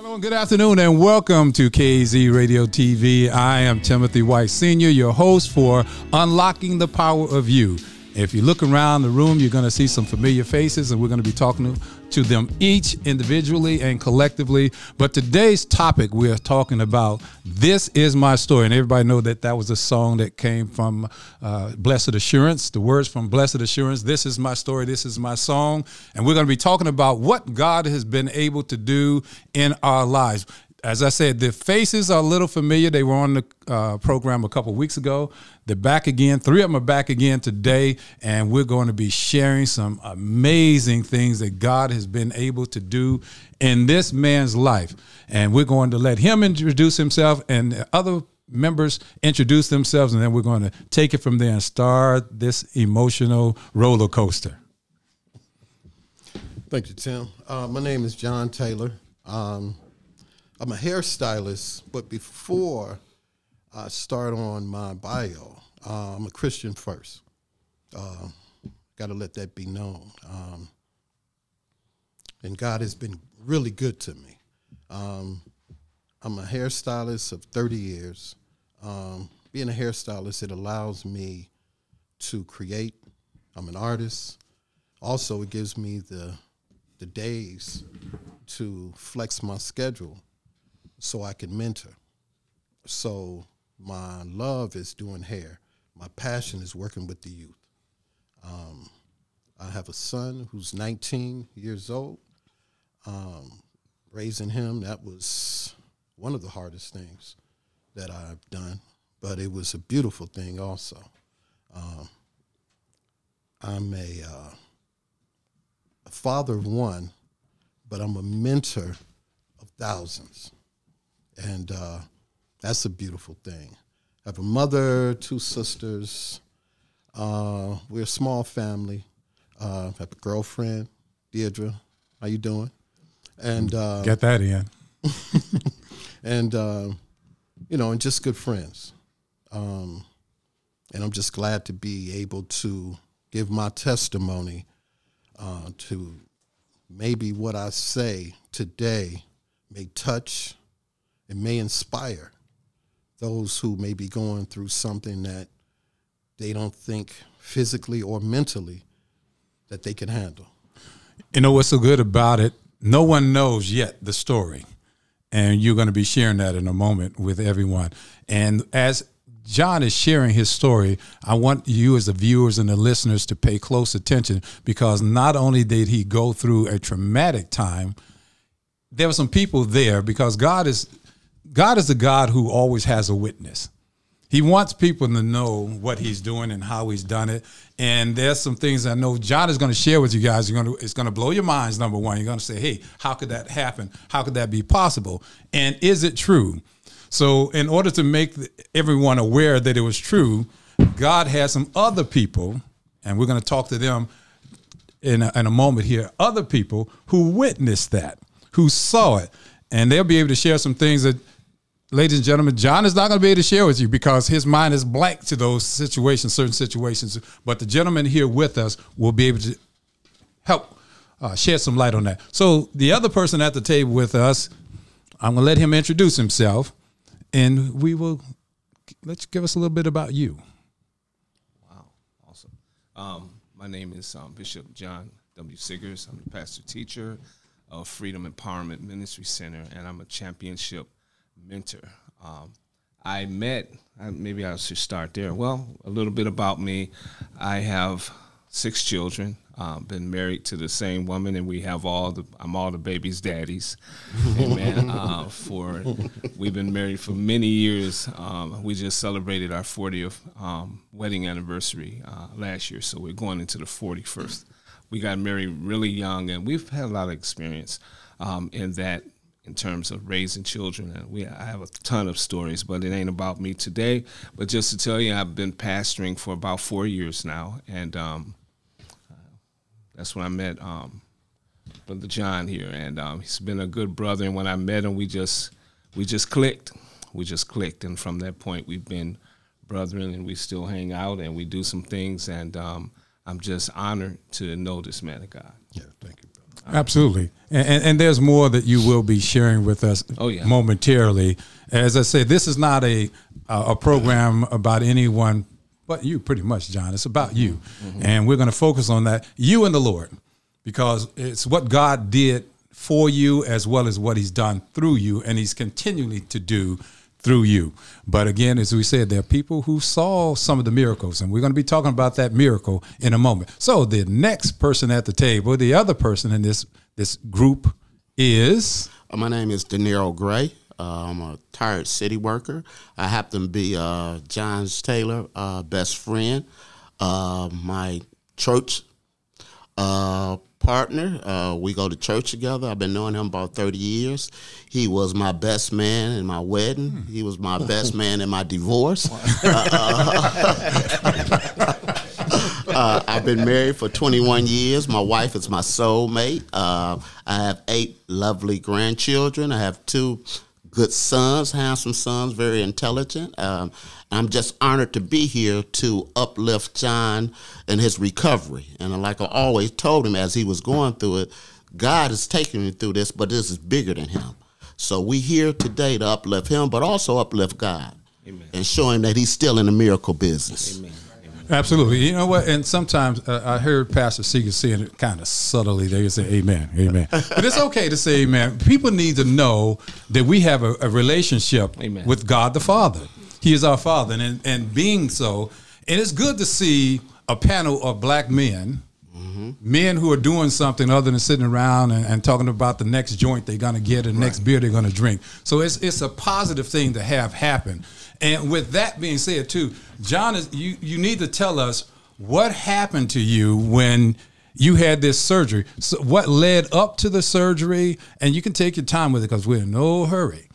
Hello and good afternoon and welcome to KZ Radio TV. I am Timothy White Sr., your host for Unlocking the Power of You. If you look around the room, you're going to see some familiar faces, and we're going to be talking to them each individually and collectively. But today's topic, we are talking about "This Is My Story," and everybody know that that was a song that came from uh, Blessed Assurance. The words from Blessed Assurance: "This is my story. This is my song," and we're going to be talking about what God has been able to do in our lives as I said, the faces are a little familiar. They were on the uh, program a couple weeks ago. They're back again. Three of them are back again today, and we're going to be sharing some amazing things that God has been able to do in this man's life. And we're going to let him introduce himself and other members introduce themselves, and then we're going to take it from there and start this emotional roller coaster. Thank you, Tim. Uh, my name is John Taylor. Um, I'm a hairstylist, but before I start on my bio, uh, I'm a Christian first. Uh, Got to let that be known. Um, and God has been really good to me. Um, I'm a hairstylist of 30 years. Um, being a hairstylist, it allows me to create. I'm an artist. Also, it gives me the the days to flex my schedule so I can mentor. So my love is doing hair. My passion is working with the youth. Um, I have a son who's 19 years old. Um, raising him, that was one of the hardest things that I've done, but it was a beautiful thing also. Um, I'm a, uh, a father of one, but I'm a mentor of thousands and uh, that's a beautiful thing. I have a mother, two sisters. Uh, we're a small family. Uh, I have a girlfriend, Deirdre. How you doing? And uh, get that in. and uh, you know, and just good friends. Um, and I'm just glad to be able to give my testimony uh, to maybe what I say today may touch it may inspire those who may be going through something that they don't think physically or mentally that they can handle. You know what's so good about it? No one knows yet the story. And you're going to be sharing that in a moment with everyone. And as John is sharing his story, I want you as the viewers and the listeners to pay close attention because not only did he go through a traumatic time, there were some people there because God is God is a God who always has a witness. He wants people to know what he's doing and how he's done it. And there's some things I know John is going to share with you guys. You're going to, it's going to blow your minds. Number one, you're going to say, "Hey, how could that happen? How could that be possible? And is it true?" So, in order to make everyone aware that it was true, God had some other people, and we're going to talk to them in a, in a moment here. Other people who witnessed that, who saw it, and they'll be able to share some things that ladies and gentlemen, John is not going to be able to share with you because his mind is blank to those situations, certain situations. But the gentleman here with us will be able to help uh, shed some light on that. So the other person at the table with us, I'm going to let him introduce himself, and we will let you give us a little bit about you. Wow, awesome. Um, my name is um, Bishop John W. Siggers. I'm the pastor teacher of Freedom Empowerment Ministry Center, and I'm a championship mentor. Um, I met, maybe I should start there. Well, a little bit about me. I have six children. Um, been married to the same woman, and we have all the. I'm all the baby's daddies. Amen. Uh, for we've been married for many years. Um, we just celebrated our 40th um, wedding anniversary uh, last year, so we're going into the 41st. We got married really young, and we've had a lot of experience um, in that in terms of raising children. And we I have a ton of stories, but it ain't about me today. But just to tell you, I've been pastoring for about four years now, and um, that's when I met um, Brother John here, and um, he's been a good brother. And when I met him, we just we just clicked. We just clicked, and from that point, we've been brethren, and we still hang out and we do some things. And um, I'm just honored to know this man of God. Yeah, thank you. Absolutely. And, and, and there's more that you will be sharing with us Oh, yeah. momentarily. As I said, this is not a a program about anyone but you, pretty much, John. It's about you, Mm-hmm. and we're going to focus on that, you and the Lord, because it's what God did for you as well as what He's done through you, and He's continually to do through you. But again, as we said, there are people who saw some of the miracles, and we're going to be talking about that miracle in a moment. So the next person at the table, the other person in this this group is Uh, My name is De Niro Gray. Uh, I'm a tired city worker. I happen to be uh, John Taylor' uh, best friend. Uh, my church uh, partner. Uh, we go to church together. I've been knowing him about 30 years. He was my best man in my wedding. He was my best man in my divorce. Uh, I've been married for 21 years. My wife is my soulmate. Uh, I have eight lovely grandchildren. I have two good sons, handsome sons, very intelligent. Um, I'm just honored to be here to uplift John and his recovery. And like I always told him as he was going through it, God is taking me through this, but this is bigger than him. So we here today to uplift him, but also uplift God. Amen. And show him that he's still in the miracle business. Amen. Absolutely. You know what? And sometimes uh, I heard Pastor Seeger saying it kind of subtly. They say, Amen, Amen. but it's okay to say Amen. People need to know that we have a, a relationship Amen. with God the Father. He is our Father. And, and being so, and it's good to see a panel of black men, men who are doing something other than sitting around and, and talking about the next joint they're going to get and the next beer they're going to drink. So it's, it's a positive thing to have happen. And with that being said, too, John is you. You need to tell us what happened to you when you had this surgery. So what led up to the surgery, and you can take your time with it because we're in no hurry.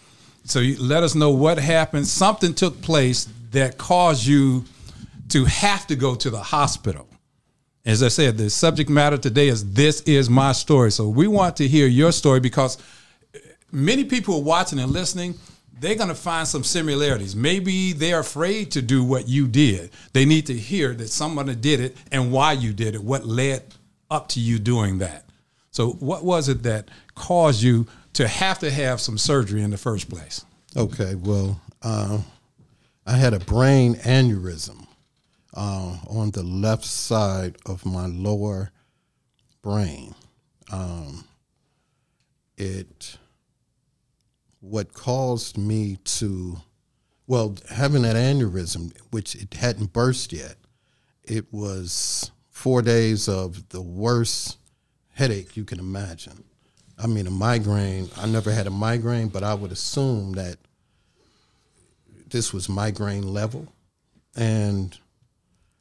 So you let us know what happened. Something took place that caused you to have to go to the hospital. As I said, the subject matter today is this is my story. So we want to hear your story because many people are watching and listening. They're going to find some similarities. Maybe they're afraid to do what you did. They need to hear that someone did it and why you did it, what led up to you doing that. So, what was it that caused you to have to have some surgery in the first place? Okay, well, uh, I had a brain aneurysm uh, on the left side of my lower brain. Um, it, what caused me to, well, having that aneurysm, which it hadn't burst yet, it was four days of the worst headache you can imagine. I mean, a migraine. I never had a migraine, but I would assume that this was migraine level. And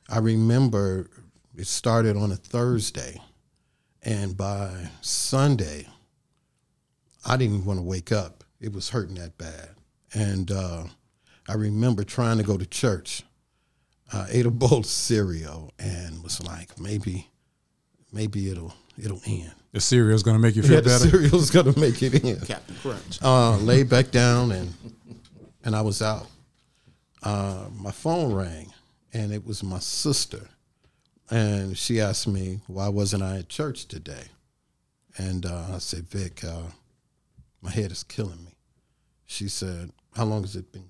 I remember it started on a Thursday, and by Sunday, I didn't want to wake up. It was hurting that bad. And uh, I remember trying to go to church. I ate a bowl of cereal and was like, maybe, maybe it'll it'll end. The cereal is going to make you feel Yeah, the better. cereal's gonna make it in. Cap'n Crunch. Uh, laid back down and and I was out. Uh, my phone rang and it was my sister, and she asked me why wasn't I at church today, and uh, I said, Vic, uh, my head is killing me. She said, How long has it been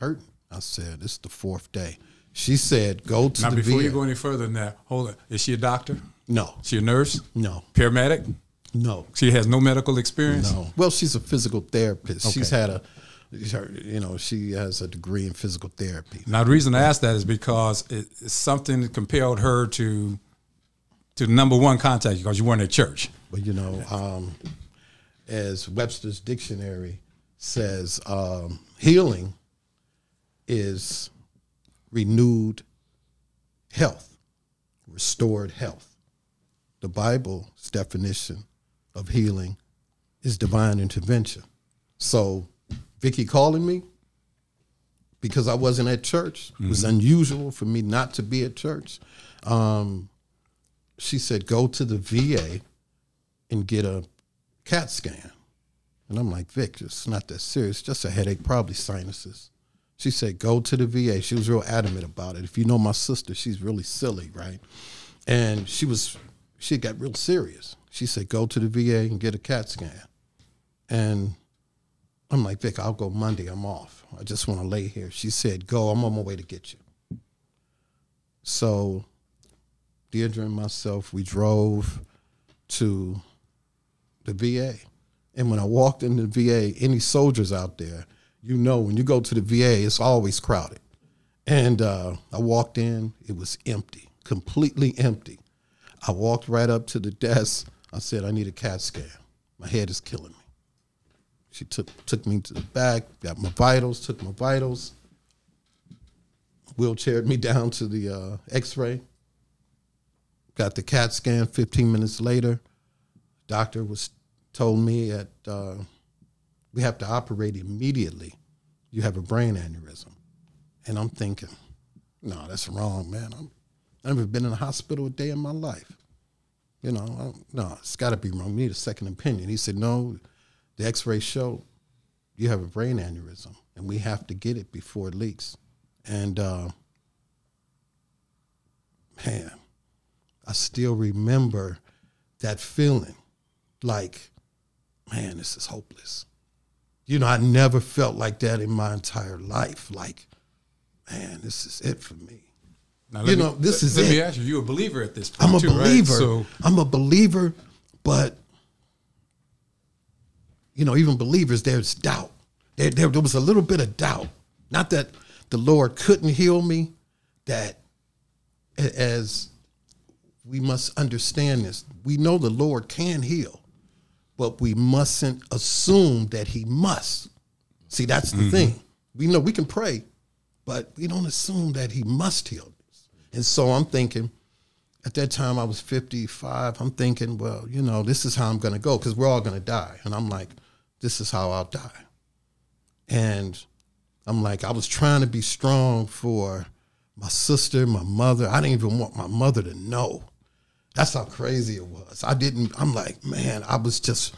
hurting? I said, It's the fourth day. She said, Go to Now, the before VA. you go any further than that, hold on. Is she a doctor? no, She a nurse? no, Paramedic? no. She has no medical experience? No. Well, she's a physical therapist. She's had a, her, you know, she has a degree in physical therapy. Now, the reason I ask that is because it, it's something that compelled her to to number one contact you because you weren't at church. But you know, um, as Webster's dictionary says, um, healing is renewed health, restored health. The Bible's definition of healing is divine intervention. So, Vicky calling me because I wasn't at church it was unusual for me not to be at church. Um, she said, "Go to the VA and get a CAT scan." And I'm like, "Vic, it's not that serious. Just a headache, probably sinuses." She said, "Go to the VA." She was real adamant about it. If you know my sister, she's really silly, right? And she was she got real serious. She said, "Go to the VA and get a CAT scan." And I'm like, "Vic, I'll go Monday. I'm off. I just want to lay here." She said, "Go. I'm on my way to get you." So, Deirdre and myself, we drove to the VA. And when I walked in the VA, any soldiers out there, you know, when you go to the VA, it's always crowded. And uh, I walked in, it was empty, completely empty. I walked right up to the desk. I said, I need a CAT scan. My head is killing me. She took took me to the back, got my vitals, took my vitals, wheelchaired me down to the uh, X-ray. Got the CAT scan. 15 minutes later, doctor was told me that uh, we have to operate immediately. You have a brain aneurysm, and I'm thinking, no, that's wrong, man. I'm, I've never been in a hospital a day in my life. You know, I, no, it's got to be wrong. We need a second opinion. He said, no, the X-ray showed you have a brain aneurysm, and we have to get it before it leaks. And uh, man, I still remember that feeling like, man, this is hopeless. You know, I never felt like that in my entire life. Like, man, this is it for me. Now, You let me- know, this is Let me it. ask you, you're a believer at this point, I'm a too, right? believer. So, I'm a believer, but you know, even believers, there's doubt. There, there, there was a little bit of doubt. Not that the Lord couldn't heal me, that as we must understand this, we know the Lord can heal, but we mustn't assume that He must. See, that's the mm-hmm. thing. We know we can pray, but we don't assume that He must heal us. And so I'm thinking, at that time I was 55. I'm thinking, well, you know, this is how I'm going to go because we're all going to die. And I'm like, this is how I'll die. And I'm like, I was trying to be strong for my sister, my mother. I didn't even want my mother to know. That's how crazy it was. I didn't, I'm like, man, I was just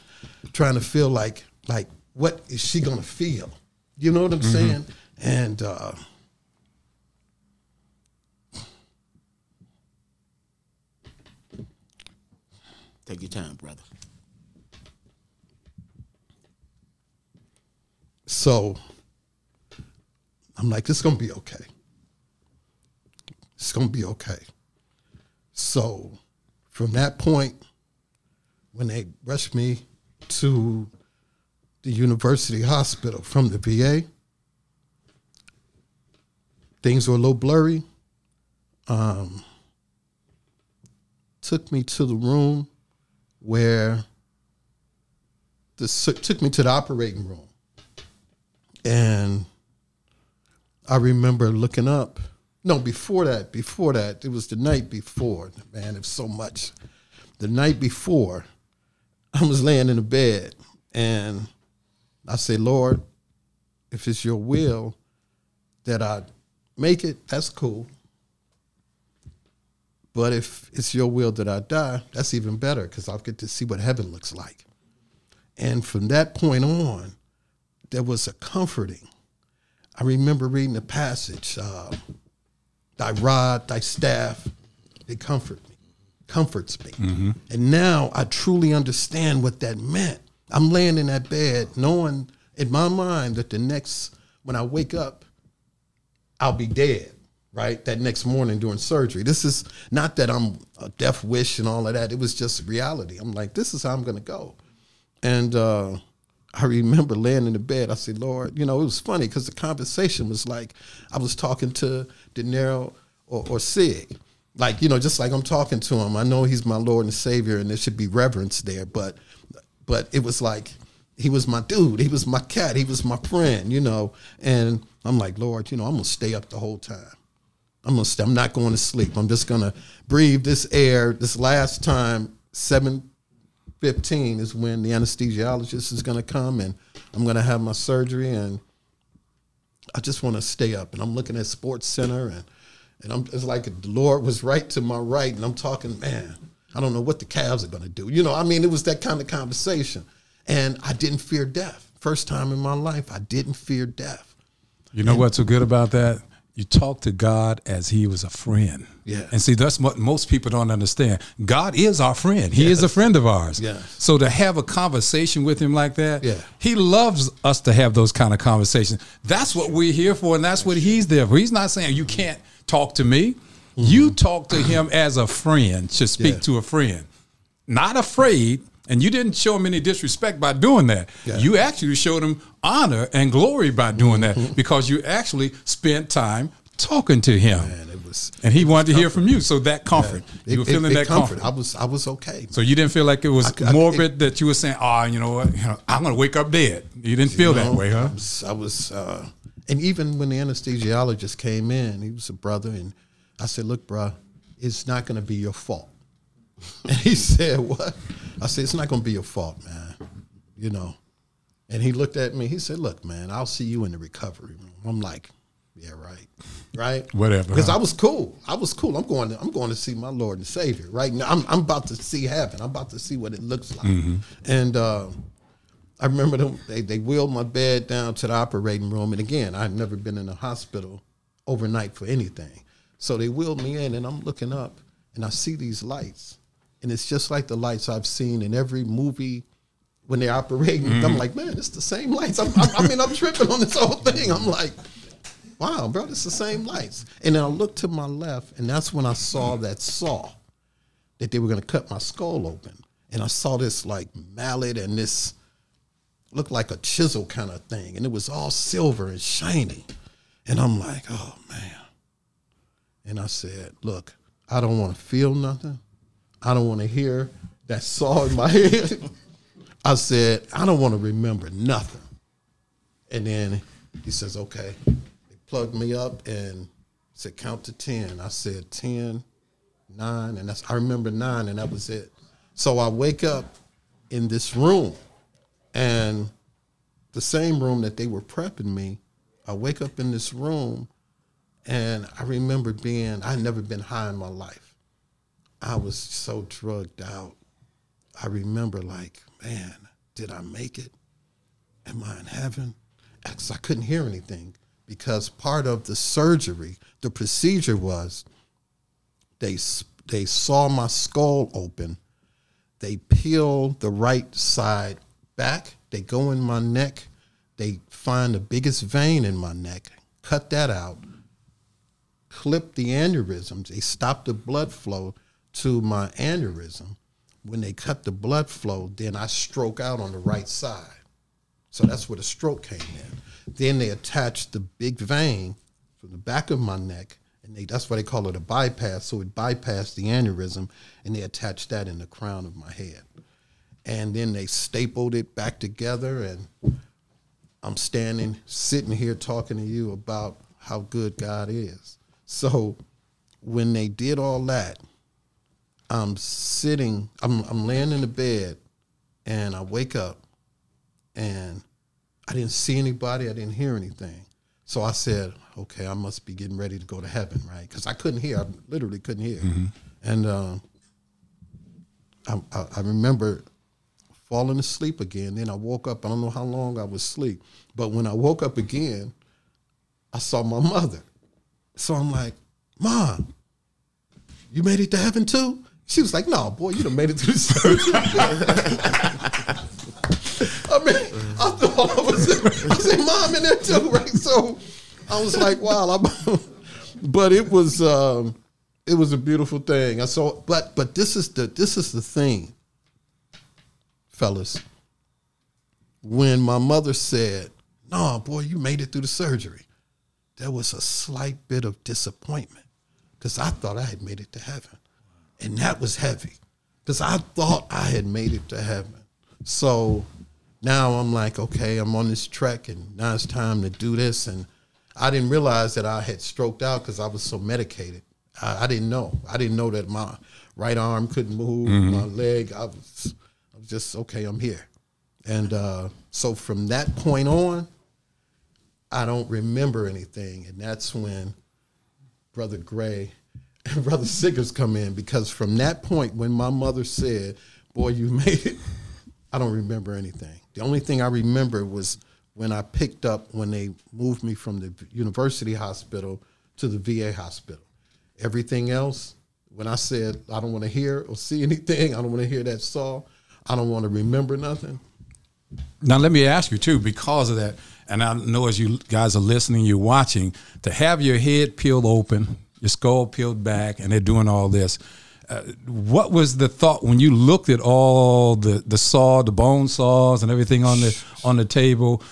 trying to feel like, like, what is she going to feel? You know what I'm saying? And, uh, Take your time, brother. So I'm like, this is gonna be okay. It's gonna be okay. So from that point, when they rushed me to the university hospital from the VA, things were a little blurry. Um, took me to the room where the took me to the operating room and I remember looking up. No, before that, before that, it was the night before. Man, it was so much. The night before, I was laying in the bed and I say, Lord, if it's your will that I make it, that's cool. But if it's your will that I die, that's even better because I'll get to see what heaven looks like. And from that point on, there was a comforting. I remember reading the passage, uh, thy rod, thy staff, they comfort me, comforts me. And now I truly understand what that meant. I'm laying in that bed knowing in my mind that the next, when I wake up, I'll be dead, right? That next morning during surgery. This is not that I'm a death wish and all of that. It was just reality. I'm like, this is how I'm going to go. And uh, I remember laying in the bed. I said, Lord, you know, it was funny because the conversation was like I was talking to De Niro or, or Sig. Like, you know, just like I'm talking to him. I know he's my Lord and Savior and there should be reverence there, but but it was like he was my dude. He was my cat. He was my friend, you know. And I'm like, Lord, you know, I'm gonna stay up the whole time. I'm gonna stay, I'm not going to sleep. I'm just gonna breathe this air. This last time, seven fifteen is when the anesthesiologist is gonna come and I'm gonna have my surgery and I just want to stay up. And I'm looking at SportsCenter and and I'm it's like the Lord was right to my right and I'm talking, man, I don't know what the Cavs are gonna do. You know, I mean, it was that kind of conversation. And I didn't fear death. First time in my life, I didn't fear death. you know what's so good about that? You talk to God as He was a friend. Yeah. And see, that's what most people don't understand. God is our friend. He is a friend of ours. Yes. So to have a conversation with Him like that, Yeah. He loves us to have those kind of conversations. That's what we're here for, and that's what He's there for. He's not saying you can't talk to me. You mm-hmm. talk to Him as a friend. to speak Yeah. to a friend, not afraid. And you didn't show him any disrespect by doing that. Yeah. You actually showed him honor and glory by doing that because you actually spent time talking to him. And it was And he wanted to hear from you. So that comfort. You were feeling it that comfort. I was I was okay. So you didn't feel like it was I- I- morbid that you were saying, oh, you know what, you know, I'm going to wake up dead. You didn't feel that know, way, I huh? was, I was uh, and even when the anesthesiologist came in, he was a brother, and I said, "Look, bro, it's not going to be your fault." And he said, "What?" I said, "It's not going to be your fault, man. You know." And he looked at me. He said, "Look, man, I'll see you in the recovery room." I'm like, "Yeah, right, right, Whatever, Because huh? I was cool. I was cool. I'm going. To, I'm going to see my Lord and Savior right now. I'm, I'm about to see heaven. I'm about to see what it looks like. And uh, I remember them. They they wheeled my bed down to the operating room, and again, I've never been in a hospital overnight for anything. So they wheeled me in, and I'm looking up, and I see these lights, and it's just like the lights I've seen in every movie when they're operating. I'm mm. like, man, it's the same lights. I'm, I'm, I mean, I'm tripping on this whole thing. I'm like, wow, bro, it's the same lights. And then I looked to my left, and that's when I saw that saw that they were going to cut my skull open. And I saw this like mallet and this looked like a chisel kind of thing. And it was all silver and shiny. And I'm like, oh man. And I said, look, I don't want to feel nothing. I don't want to hear that saw in my head. I said, I don't want to remember nothing. And then he says, okay. They plugged me up and said, count to 10. I said, 10, 9, and that's, I remember 9, and that was it. So I wake up in this room, and the same room that they were prepping me, I wake up in this room, and I remember being, I'd never been high in my life. I was so drugged out. I remember like, man, did I make it? Am I in heaven? Because I couldn't hear anything because part of the surgery, the procedure was they they saw my skull open, they peel the right side back, they go in my neck, they find the biggest vein in my neck, cut that out, clip the aneurysms, they stop the blood flow to my aneurysm. When they cut the blood flow, then I stroke out on the right side. So that's where the stroke came in. Then they attached the big vein from the back of my neck, and they, that's why they call it a bypass. So it bypassed the aneurysm, and they attached that in the crown of my head. And then they stapled it back together, and I'm standing, sitting here talking to you about how good God is. So when they did all that, I'm sitting, I'm, I'm laying in the bed, and I wake up, and I didn't see anybody, I didn't hear anything. So I said, okay, I must be getting ready to go to heaven, right? Because I couldn't hear, I literally couldn't hear. And uh, I, I, I remember falling asleep again. Then I woke up. I don't know how long I was asleep, but when I woke up again, I saw my mother. So I'm like, Mom, you made it to heaven too? She was like, No, boy, you done made it to the surgery. I mean, I thought I was. I said, Mom in there too, right? So I was like, Wow. But it was. Um, it was a beautiful thing. I saw, but but this is the this is the thing fellas, when my mother said, No, boy, you made it through the surgery, there was a slight bit of disappointment because I thought I had made it to heaven. And that was heavy because I thought I had made it to heaven. So now I'm like, okay, I'm on this trek and now it's time to do this. And I didn't realize that I had stroked out because I was so medicated. I, I didn't know. I didn't know that my right arm couldn't move, my leg. I was, I was just okay. I'm here, and uh, so from that point on, I don't remember anything, and that's when Brother Gray Brother Siggers come in because from that point when my mother said, "Boy, you made it," I don't remember anything. The only thing I remember was when I picked up when they moved me from the university hospital to the VA hospital. Everything else, when I said I don't want to hear or see anything, I don't want to hear that saw, I don't want to remember nothing. Now, let me ask you too, because of that, and I know as you guys are listening, you're watching, to have your head peeled open, skull peeled back, and they're doing all this. Uh, what was the thought when you looked at all the the saw, the bone saws, and everything on the on the table?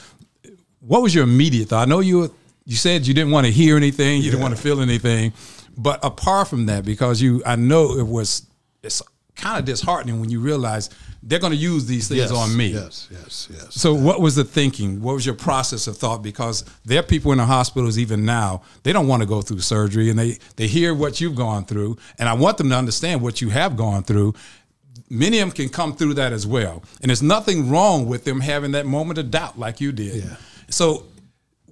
What was your immediate thought? I know you you said you didn't want to hear anything, you didn't want to feel anything, but apart from that, because you, I know it was it's kind of disheartening when you realize they're going to use these things Yes, on me. Yes, yes, yes. So, what was the thinking? What was your process of thought? Because there are people in the hospitals even now they don't want to go through surgery, and they they hear what you've gone through, and I want them to understand what you have gone through. Many of them can come through that as well, and there's nothing wrong with them having that moment of doubt like you did. Yeah. So,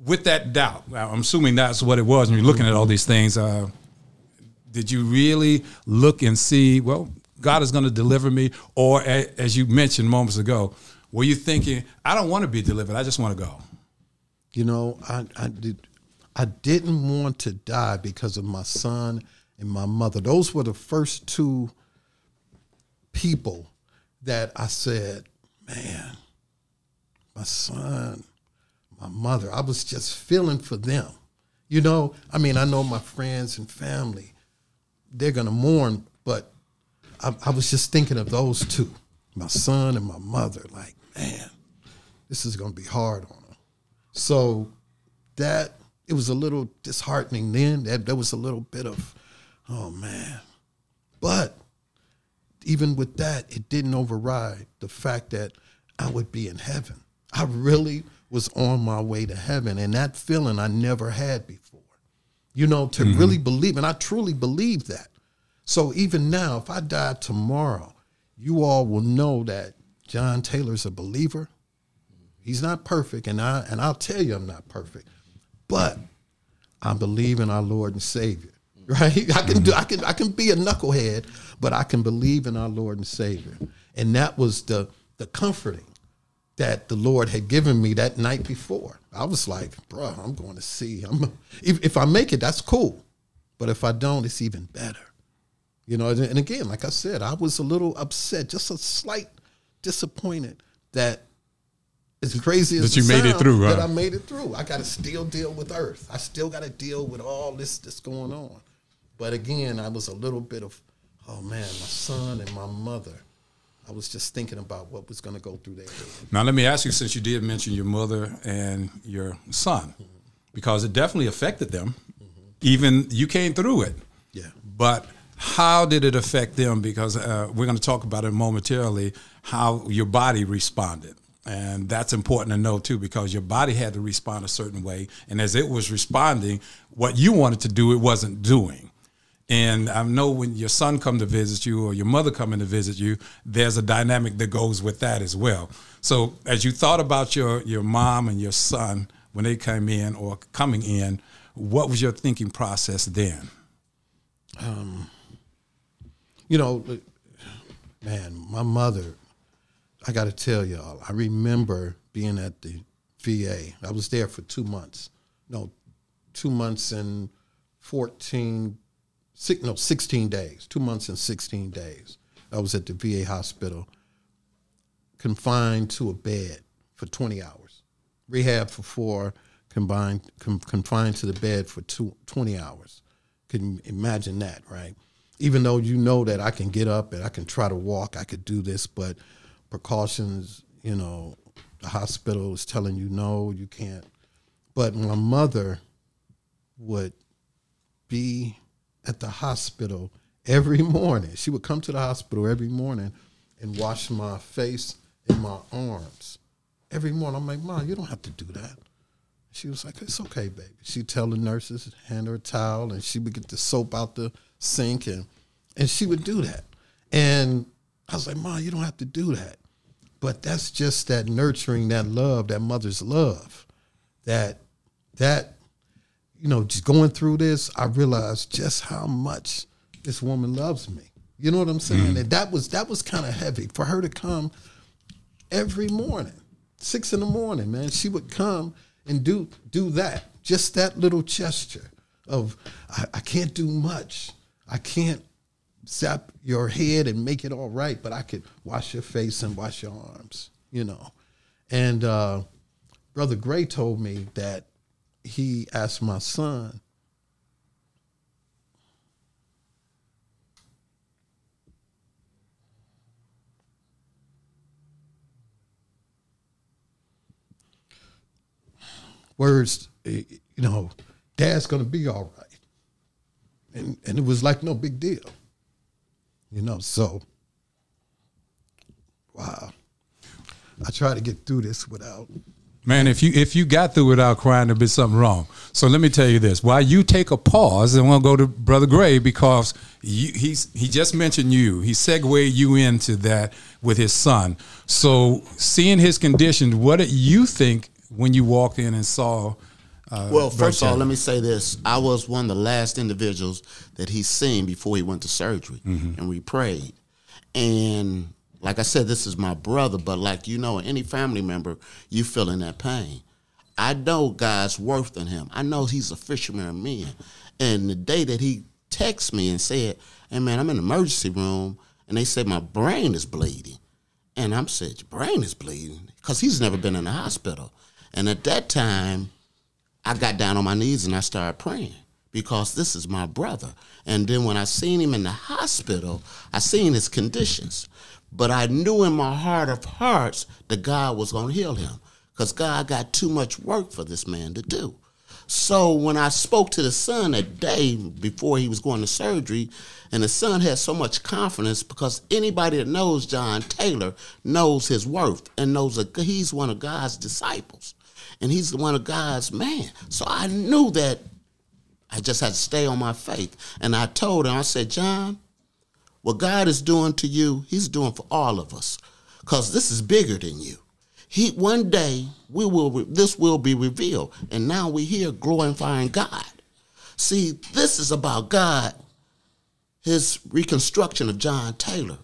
with that doubt, I'm assuming that's what it was. When you're looking at all these things, uh, did you really look and see? Well, God is going to deliver me, or as you mentioned moments ago, were you thinking, I don't want to be delivered. I just want to go. You know, I, I did I didn't want to die because of my son and my mother. Those were the first two people that I said, man, my son, my mother. I was just feeling for them. You know, I mean, I know my friends and family, they're gonna mourn, but I, I was just thinking of those two, my son and my mother. Like, man, this is gonna be hard on them. So that it was a little disheartening then. That there was a little bit of, oh man. But even with that, it didn't override the fact that I would be in heaven. I really was on my way to heaven, and that feeling I never had before. You know, to mm-hmm. really believe, and I truly believe that. So even now, if I die tomorrow, you all will know that John Taylor's a believer. He's not perfect, and I and I'll tell you I'm not perfect, but I believe in our Lord and Savior. Right? I can do I can I can be a knucklehead, but I can believe in our Lord and Savior. And that was the the comforting that the Lord had given me that night before. I was like, bro, I'm going to see. I'm if, if I make it, that's cool. But if I don't, it's even better. You know, and again, like I said, I was a little upset, just a slight disappointed that as crazy as That you made it sounds, through, That? I made it through. I got to still deal with Earth. I still got to deal with all this that's going on. But again, I was a little bit of, oh man, my son and my mother. I was just thinking about what was going to go through their head. Now, let me ask you, since you did mention your mother and your son, because it definitely affected them. Mm-hmm. Even you came through it. Yeah. But how did it affect them? Because uh, we're going to talk about it momentarily, how your body responded. And that's important to know too, because your body had to respond a certain way. And as it was responding, what you wanted to do, it wasn't doing. And I know when your son come to visit you or your mother coming to visit you, there's a dynamic that goes with that as well. So as you thought about your your mom and your son when they came in or coming in, what was your thinking process then? You know, man, my mother, I got to tell y'all, I remember being at the VA. I was there for two months. No, two months and 14, six, no, 16 days. Two months and 16 days. I was at the VA hospital, confined to a bed for 20 hours. Rehab for four, combined, com, confined to the bed for two, 20 hours. Can imagine that, right? Even though you know that I can get up and I can try to walk, I could do this, but precautions, you know, the hospital is telling you no, you can't. But my mother would be at the hospital every morning. She would come to the hospital every morning and wash my face and my arms. Every morning, I'm like, Mom, you don't have to do that. She was like, It's okay, baby. She'd tell the nurses, hand her a towel, and she would get the soap out the sink and and she would do that. And I was like, Mom, you don't have to do that. But that's just that nurturing, that love, that mother's love. That that, you know, just going through this, I realized just how much this woman loves me. You know what I'm saying? Mm-hmm. And that was that was kind of heavy for her to come every morning, six in the morning, man. She would come and do do that, just that little gesture of I, I can't do much. I can't zap your head and make it all right, but I could wash your face and wash your arms, you know. And uh, Brother Gray told me that he asked my son, words, eh, you know, dad's gonna be all right. And and it was like no big deal. You know, so wow. I try to get through this without Man, if you if you got through without crying, there'd be something wrong. So let me tell you this: while you take a pause, and we'll go to Brother Gray because you, he's he just mentioned you. He segued you into that with his son. So seeing his condition, what did you think when you walked in and saw? Uh, well, first of all, let me say this: I was one of the last individuals that he seen before he went to surgery, mm-hmm. and we prayed. And like I said, this is my brother, but like you know, any family member, you feeling that pain. I know God's worth than him. I know he's a fisherman of men. And the day that he texted me and said, Hey man, I'm in the emergency room and they said my brain is bleeding. And I'm said, Your brain is bleeding? Because he's never been in the hospital. And at that time, I got down on my knees and I started praying because this is my brother. And then when I seen him in the hospital, I seen his conditions. But I knew in my heart of hearts that God was going to heal him because God got too much work for this man to do. So when I spoke to the son that day before he was going to surgery, and the son had so much confidence because anybody that knows John Taylor knows his worth and knows that he's one of God's disciples and he's the one of God's man. So I knew that I just had to stay on my faith. And I told him, I said, John, what God is doing to you, He's doing for all of us, because this is bigger than you. He one day we will this will be revealed, and now we here glorifying God. See, this is about God, His reconstruction of John Taylor,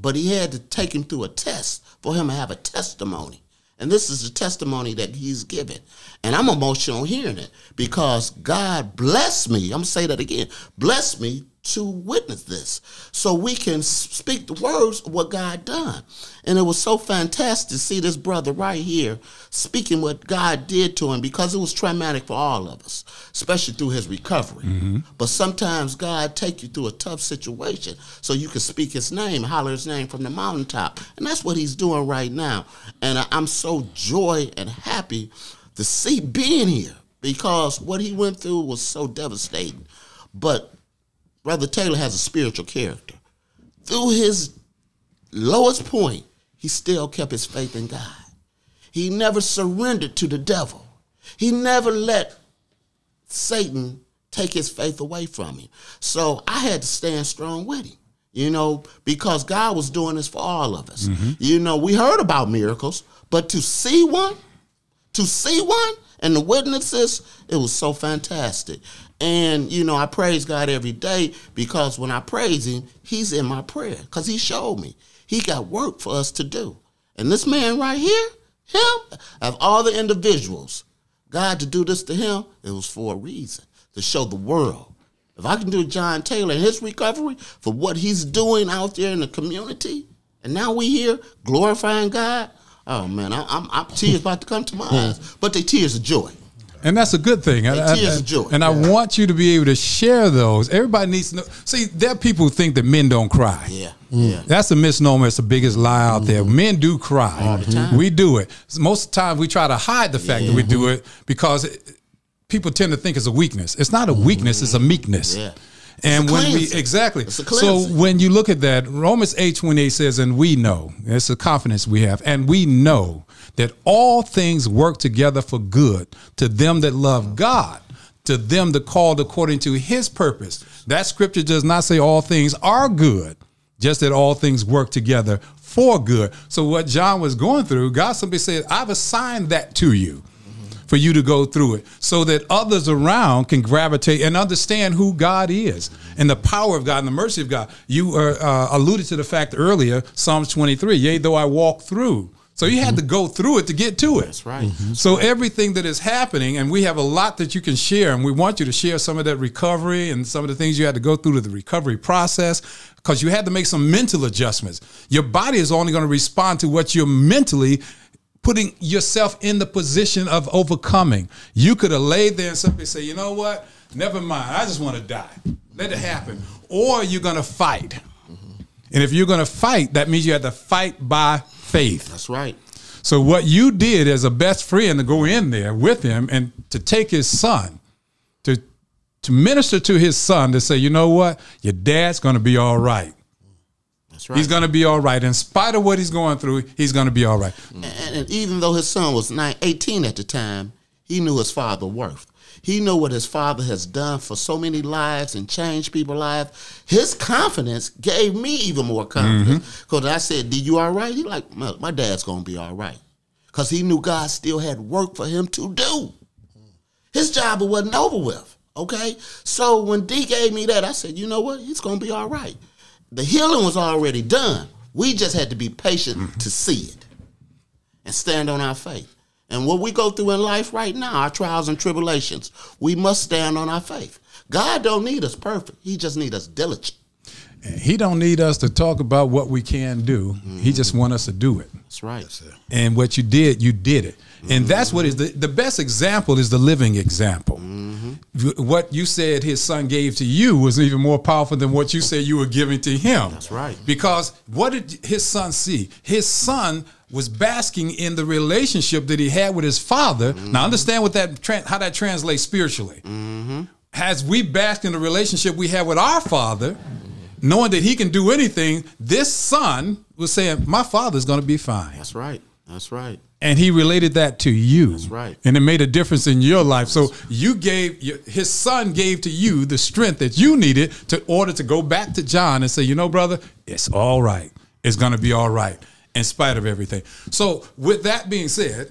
but He had to take him through a test for him to have a testimony. And this is the testimony that he's given. And I'm emotional hearing it because God blessed me. I'm going to say that again. Bless me to witness this so we can speak the words of what God done. And it was so fantastic to see this brother right here speaking what God did to him because it was traumatic for all of us, especially through his recovery. Mm-hmm. But sometimes God take you through a tough situation so you can speak his name, holler his name from the mountaintop. And that's what he's doing right now. And I'm so joy and happy to see being here because what he went through was so devastating. But Brother Taylor has a spiritual character. Through his lowest point, he still kept his faith in God. He never surrendered to the devil. He never let Satan take his faith away from him. So I had to stand strong with him, you know, because God was doing this for all of us. Mm-hmm. You know, we heard about miracles, but to see one, to see one, and the witnesses, it was so fantastic. And, you know, I praise God every day because when I praise Him, He's in my prayer because He showed me. He got work for us to do. And this man right here, him, of all the individuals, God to do this to him, it was for a reason to show the world. If I can do John Taylor and his recovery for what he's doing out there in the community, and now we here glorifying God, oh man, I, am I'm tears about to come to my hmm. eyes, but they tears of joy and that's a good thing. And, I, joy. and yeah. I want you to be able to share those. Everybody needs to know. See, there are people who think that men don't cry. Yeah, yeah. That's a misnomer. It's the biggest lie out there. Mm-hmm. Men do cry. All the time. We do it. Most of the time, we try to hide the fact yeah. that we do it because it, people tend to think it's a weakness. It's not a weakness. It's a meekness. Yeah. And when we exactly so when you look at that, Romans eight twenty eight says, and we know it's a confidence we have, and we know that all things work together for good to them that love God, to them that called according to his purpose. That scripture does not say all things are good, just that all things work together for good. So what John was going through, God simply said, I've assigned that to you for you to go through it so that others around can gravitate and understand who God is and the power of God and the mercy of God. You uh, uh, alluded to the fact earlier, Psalms 23, yea, though I walk through So you had to go through it to get to it. That's right. So everything that is happening, and we have a lot that you can share, and we want you to share some of that recovery and some of the things you had to go through to the recovery process, because you had to make some mental adjustments. Your body is only going to respond to what you're mentally putting yourself in the position of overcoming. You could have laid there and simply say, you know what? Never mind. I just want to die. Let it happen. Or you're going to fight. And if you're going to fight, that means you have to fight by faith. That's right. So what you did as a best friend to go in there with him and to take his son, to to minister to his son, to say, you know what, your dad's going to be all right. Right. He's going to be all right. In spite of what he's going through, he's going to be all right. And, and even though his son was nine, 18 at the time, he knew his father worth. He knew what his father has done for so many lives and changed people's lives. His confidence gave me even more confidence. Mm-hmm. Because I said, "Did you all right?" He like, "My, my dad's gonna be all right," because he knew God still had work for him to do. His job wasn't over with. Okay, so when D gave me that, I said, "You know what? He's gonna be all right." The healing was already done. We just had to be patient mm-hmm. to see it and stand on our faith. And what we go through in life right now, our trials and tribulations, we must stand on our faith. God don't need us perfect. He just need us diligent. He don't need us to talk about what we can do. He just mm-hmm. want us to do it. That's right. And what you did, you did it. And that's what is mm-hmm. the, the best example is the living example. What you said his son gave to you was even more powerful than what you said you were giving to him. That's right. Because what did his son see? His son was basking in the relationship that he had with his father. Now mm-hmm. understand what that how that translates spiritually. Mm-hmm. As we bask in the relationship we have with our father, knowing that he can do anything, this son was saying, "My father's going to be fine." That's right. That's right. And he related that to you. That's right. And it made a difference in your life. So you gave his son gave to you the strength that you needed to order to go back to John and say, you know, brother, it's all right. It's going to be all right in spite of everything. So with that being said,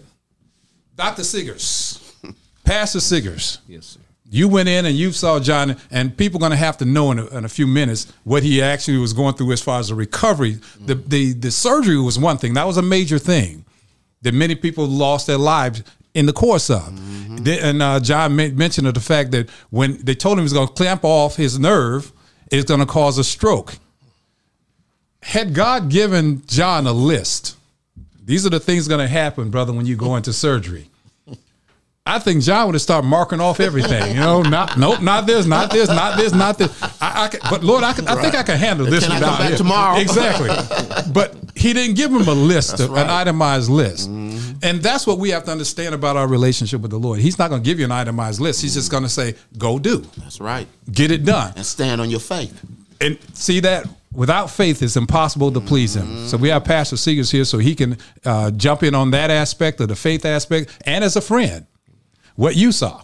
Dr. Siggers, Pastor Siggers, Yes, sir. you went in and you saw John, and people are going to have to know in a, in a few minutes what he actually was going through as far as the recovery. The, the the surgery was one thing; that was a major thing that many people lost their lives in the course of. Then- And uh, John men- mentioned the fact that when they told him he was going to clamp off his nerve, it's going to cause a stroke. Had God given John a list, these are the things going to happen, brother, when you go into surgery. I think John would have started marking off everything. You know, not nope, not this, not this, not this, not this. I, I can, but Lord, I, I think I can handle this. Can I back here. tomorrow? Exactly. but he didn't give him a list, an right. itemized list, Mm-hmm. and that's what we have to understand about our relationship with the Lord. He's not going to give you an itemized list. He's just going to say, "Go do, That's right. get it done." And stand on your faith. and see that without faith it's impossible to please him so we have pastor Seegers here so he can uh, jump in on that aspect of the faith aspect and as a friend what you saw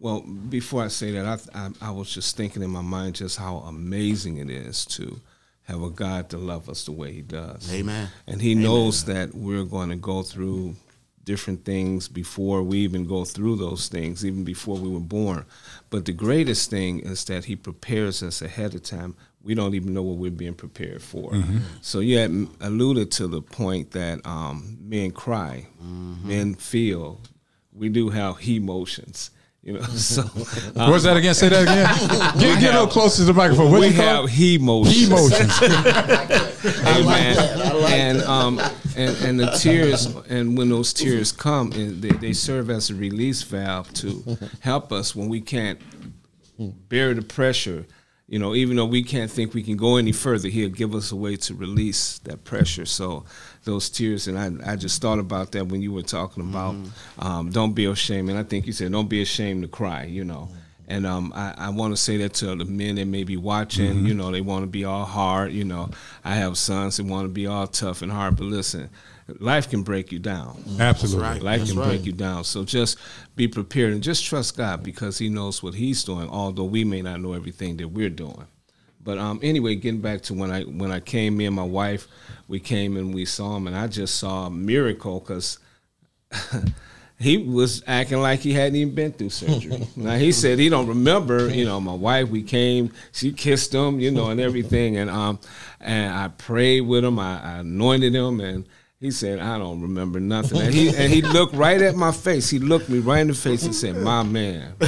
Well, before I say that, I, I I was just thinking in my mind just how amazing it is to have a God to love us the way He does. Amen. And He knows that we're going to go through different things before we even go through those things, even before we were born. But the greatest thing is that He prepares us ahead of time. We don't even know what we're being prepared for. So you had alluded to the point that um, men cry, men feel. We do have motions. you know. So uh, where's that again say that again get, get a little closer to the microphone what we you call have he motions. emotions Amen. and um and, and the tears and when those tears come they, they serve as a release valve to help us when we can't bear the pressure you know even though we can't think we can go any further he'll give us a way to release that pressure so those tears and i, I just thought about that when you were talking about um, don't be ashamed and i think you said don't be ashamed to cry you know and um, I, I want to say that to the men that may be watching. You know, they want to be all hard. You know, I have sons that want to be all tough and hard. But listen, life can break you down. absolutely right. Life That's can right. break you down. So just be prepared and just trust God because He knows what He's doing, although we may not know everything that we're doing. But um, anyway, getting back to when I when I came, me and my wife, we came and we saw him, and I just saw a miracle because he was acting like he hadn't even been through surgery. now he said he don't remember. You know, my wife, we came, she kissed him, you know, and everything, and um, and I prayed with him, I, I anointed him, and He said, "I don't remember nothing." And he and he looked right at my face. He looked me right in the face and said, "My man,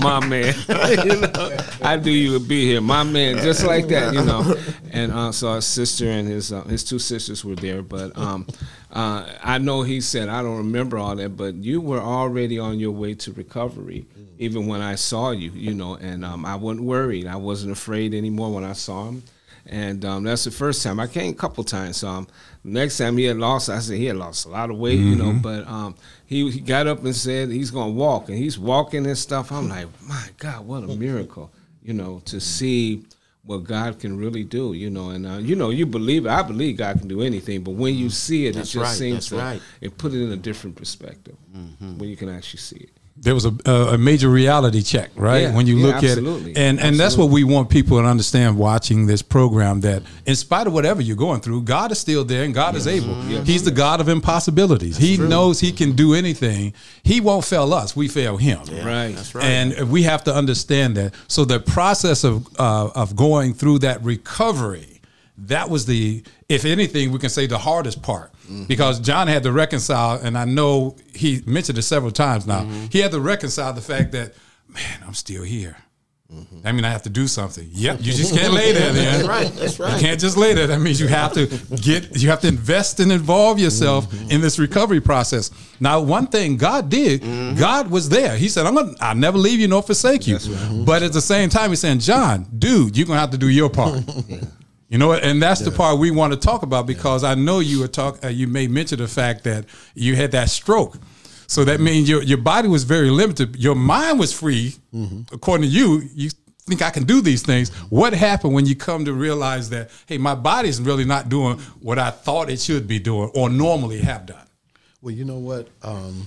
my man, you know, I knew you would be here, my man." Just like that, you know. And uh, so his sister and his uh, his two sisters were there, but um, uh, I know he said, "I don't remember all that," but you were already on your way to recovery, even when I saw you, you know. And um, I wasn't worried. I wasn't afraid anymore when I saw him and um, that's the first time I came a couple times. So um, next time he had lost, I said he had lost a lot of weight, mm-hmm. you know. Mm-hmm. But um, he he got up and said he's gonna walk, and he's walking and stuff. I'm like, my God, what a miracle, you know, to see what God can really do, you know. And uh, you know, you believe it. I believe God can do anything, but when you see it, that's it just right, seems to right. it put it in a different perspective mm-hmm. when you can actually see it there was a, a major reality check, right? Yeah, when you yeah, look absolutely. at it, and and that's what we want people to understand watching this program. That in spite of whatever you're going through, God is still there, and God is able. Yes. He's the God of impossibilities. That's he true. knows He can do anything. He won't fail us; we fail Him. Yeah, right. That's right. And we have to understand that. So the process of uh, of going through that recovery, that was the, if anything, we can say the hardest part Mm-hmm. Because John had to reconcile, and I know he mentioned it several times now. Mm-hmm. He had to reconcile the fact that, man, I'm still here. Mm-hmm. I mean, I have to do something. Yep, you just can't lay there. Then that's right. That's right. You can't just lay there. That means you have to get, you have to invest and involve yourself mm-hmm. in this recovery process. Now, one thing God did, mm-hmm. God was there. He said, "I'm gonna, I'll never leave you nor forsake you." Right. But at the same time, He's saying, "John, dude, you're gonna have to do your part." yeah. You know, and that's yeah. the part we want to talk about because yeah. I know you were talk. Uh, you may mention the fact that you had that stroke, so that means your your body was very limited. Your mind was free, mm-hmm. according to you. You think I can do these things. What happened when you come to realize that hey, my body's really not doing what I thought it should be doing or normally have done? Well, you know what. Um,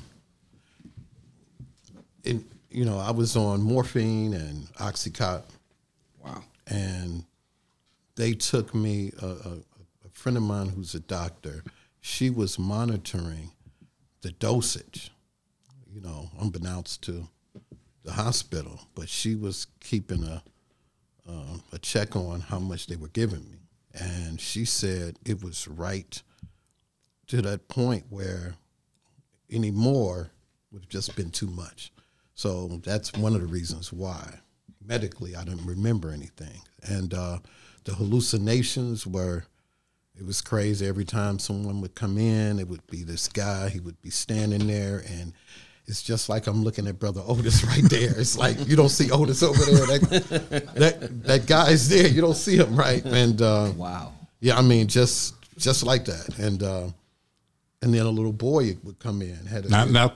in, you know, I was on morphine and oxycontin. Wow. And they took me, a, a, a friend of mine who's a doctor, she was monitoring the dosage, you know, unbeknownst to the hospital, but she was keeping a uh, a check on how much they were giving me, and she said it was right to that point where any more would have just been too much. So that's one of the reasons why. Medically I didn't remember anything, and uh, the hallucinations were it was crazy every time someone would come in it would be this guy he would be standing there and it's just like I'm looking at brother Otis right there. It's like you don't see Otis over there. That that, that guy's there. You don't see him, right? And uh, wow, yeah, I mean, just just like that. And uh, and then a little boy would come in. Had a, now, now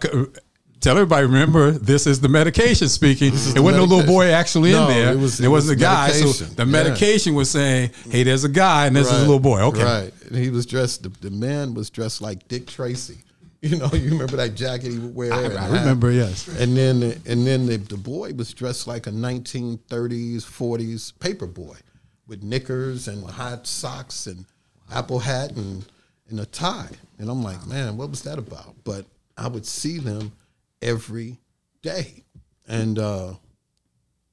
Tell everybody, remember, this is the medication speaking. It wasn't a little boy actually no, in there. It was, wasn't was a guy. So the medication yeah. was saying, hey, there's a guy and this right. is a little boy. Okay. Right. And he was dressed, the, the, man was dressed like Dick Tracy. You know, you remember that jacket he would wear? I, I remember, yes. And then and then the, the boy was dressed like a 1930s, 40s paper boy with knickers and hot socks and apple hat and, and a tie. And I'm like, man, what was that about? But I would see them every day. And, uh,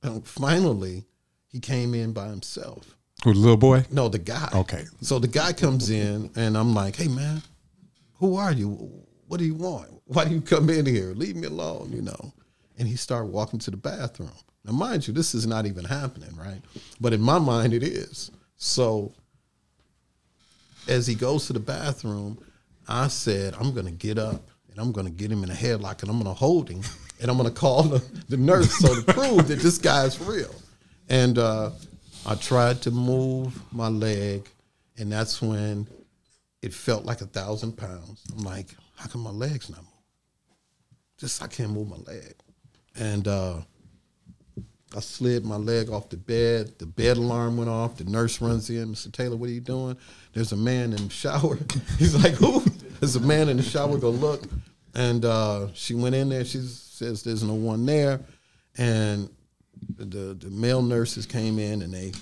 and finally, he came in by himself. Who, the little boy? No, the guy. Okay. So the guy comes in, and I'm like, hey, man, who are you? What do you want? Why do you come in here? Leave me alone, you know. And he started walking to the bathroom. Now, mind you, this is not even happening, right? But in my mind, it is. So as he goes to the bathroom, I said, I'm going to get up and I'm going to get him in a headlock and I'm going to hold him and I'm going to call the, the nurse so to prove that this guy's real. And uh, I tried to move my leg, and that's when it felt like a thousand pounds. I'm like, how come my legs not move? Just I can't move my leg. And uh, I slid my leg off the bed. The bed alarm went off. The nurse runs in. Mr. Taylor, what are you doing? There's a man in the shower. He's like, who? There's a man in the shower. Go look. And uh, she went in there. She says there's no one there. And the, the male nurses came in and they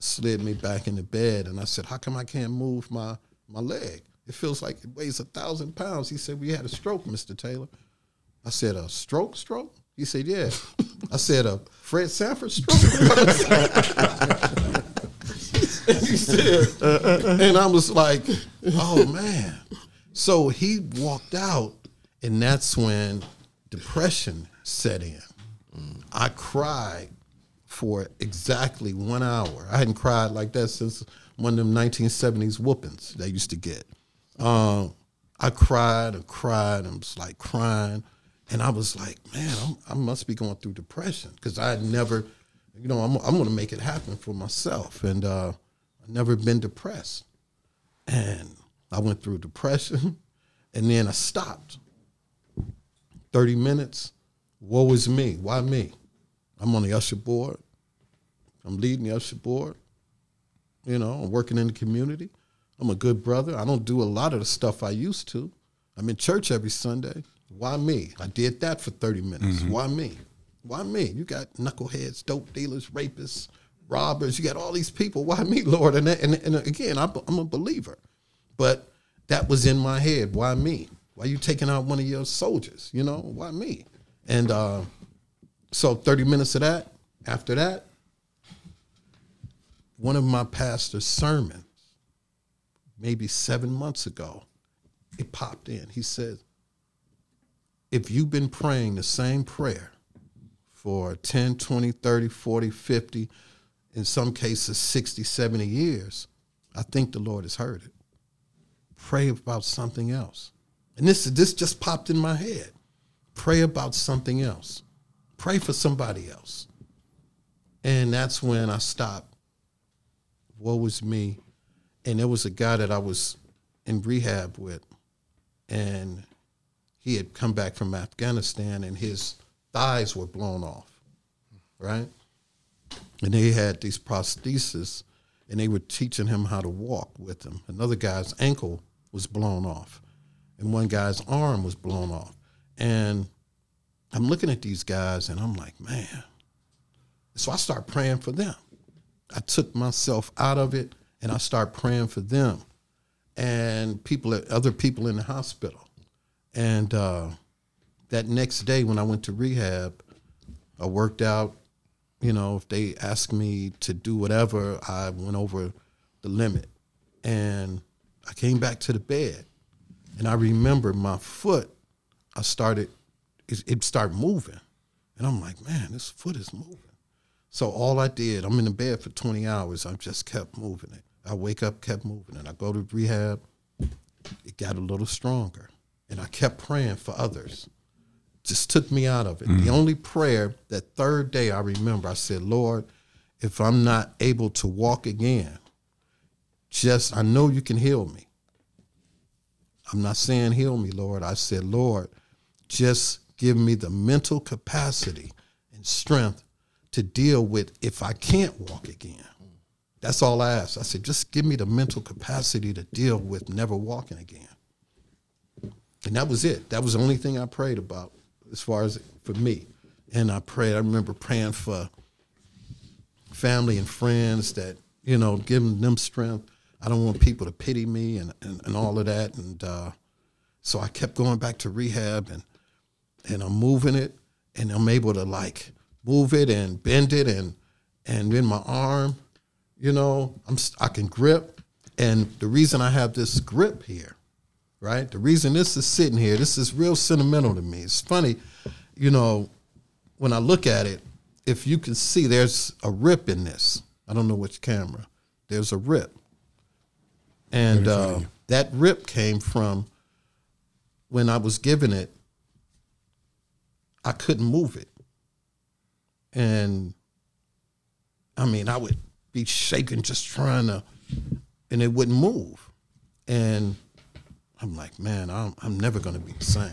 slid me back into bed. And I said, how come I can't move my, my leg? It feels like it weighs a thousand pounds. He said, we had a stroke, Mr. Taylor. I said, a stroke, stroke? He said, yeah. I said, a Fred Sanford stroke? He said, and I was like, oh man. So he walked out, and that's when depression set in. I cried for exactly one hour. I hadn't cried like that since one of them 1970s whoopings they used to get. Um, I cried and cried and was like crying. And I was like, man, I'm, i must be going through depression because I had never, you know, I'm, I'm going to make it happen for myself. And uh, I've never been depressed. And I went through depression and then I stopped. 30 minutes, woe is me. Why me? I'm on the usher board. I'm leading the usher board. You know, I'm working in the community. I'm a good brother. I don't do a lot of the stuff I used to. I'm in church every Sunday. Why me? I did that for 30 minutes. Mm-hmm. Why me? Why me? You got knuckleheads, dope dealers, rapists, robbers. You got all these people. Why me, Lord? And, and, and again, I'm a believer. But that was in my head. Why me? Why you taking out one of your soldiers? You know, why me? And uh, so 30 minutes of that. After that, one of my pastor's sermons, maybe seven months ago, it popped in. He said, if you've been praying the same prayer for 10, 20, 30, 40, 50, in some cases 60, 70 years, I think the Lord has heard it. Pray about something else. And this, this just popped in my head. Pray about something else. Pray for somebody else. And that's when I stopped woe was me. And there was a guy that I was in rehab with, and he had come back from Afghanistan, and his thighs were blown off, right? And they had these prostheses, and they were teaching him how to walk with them. Another guy's ankle was blown off, and one guy's arm was blown off. And I'm looking at these guys, and I'm like, man. So I start praying for them. I took myself out of it and I start praying for them and people, other people in the hospital. And uh, that next day when I went to rehab, I worked out. You know, if they asked me to do whatever, I went over the limit. And I came back to the bed. And I remember my foot, I started, it, it started moving. And I'm like, man, this foot is moving. So all I did, I'm in the bed for 20 hours. I just kept moving it. I wake up, kept moving it. I go to rehab. It got a little stronger, and I kept praying for others. Just took me out of it. Mm-hmm. The only prayer that third day I remember, I said, Lord, if I'm not able to walk again, just I know you can heal me. I'm not saying heal me, Lord. I said, Lord, just give me the mental capacity and strength to deal with if I can't walk again. That's all I asked. I said, just give me the mental capacity to deal with never walking again. And that was it. That was the only thing I prayed about as far as for me. And I prayed, I remember praying for family and friends that, you know, giving them strength. I don't want people to pity me and, and, and all of that. And uh, so I kept going back to rehab and and I'm moving it and I'm able to like move it and bend it and and in my arm, you know, I'm I can grip. And the reason I have this grip here, right? The reason this is sitting here, this is real sentimental to me. It's funny, you know, when I look at it, if you can see there's a rip in this. I don't know which camera. There's a rip. And uh, that rip came from when I was given it, I couldn't move it. And I mean, I would be shaking just trying to, and it wouldn't move. And I'm like, man, I'm, I'm never going to be the same.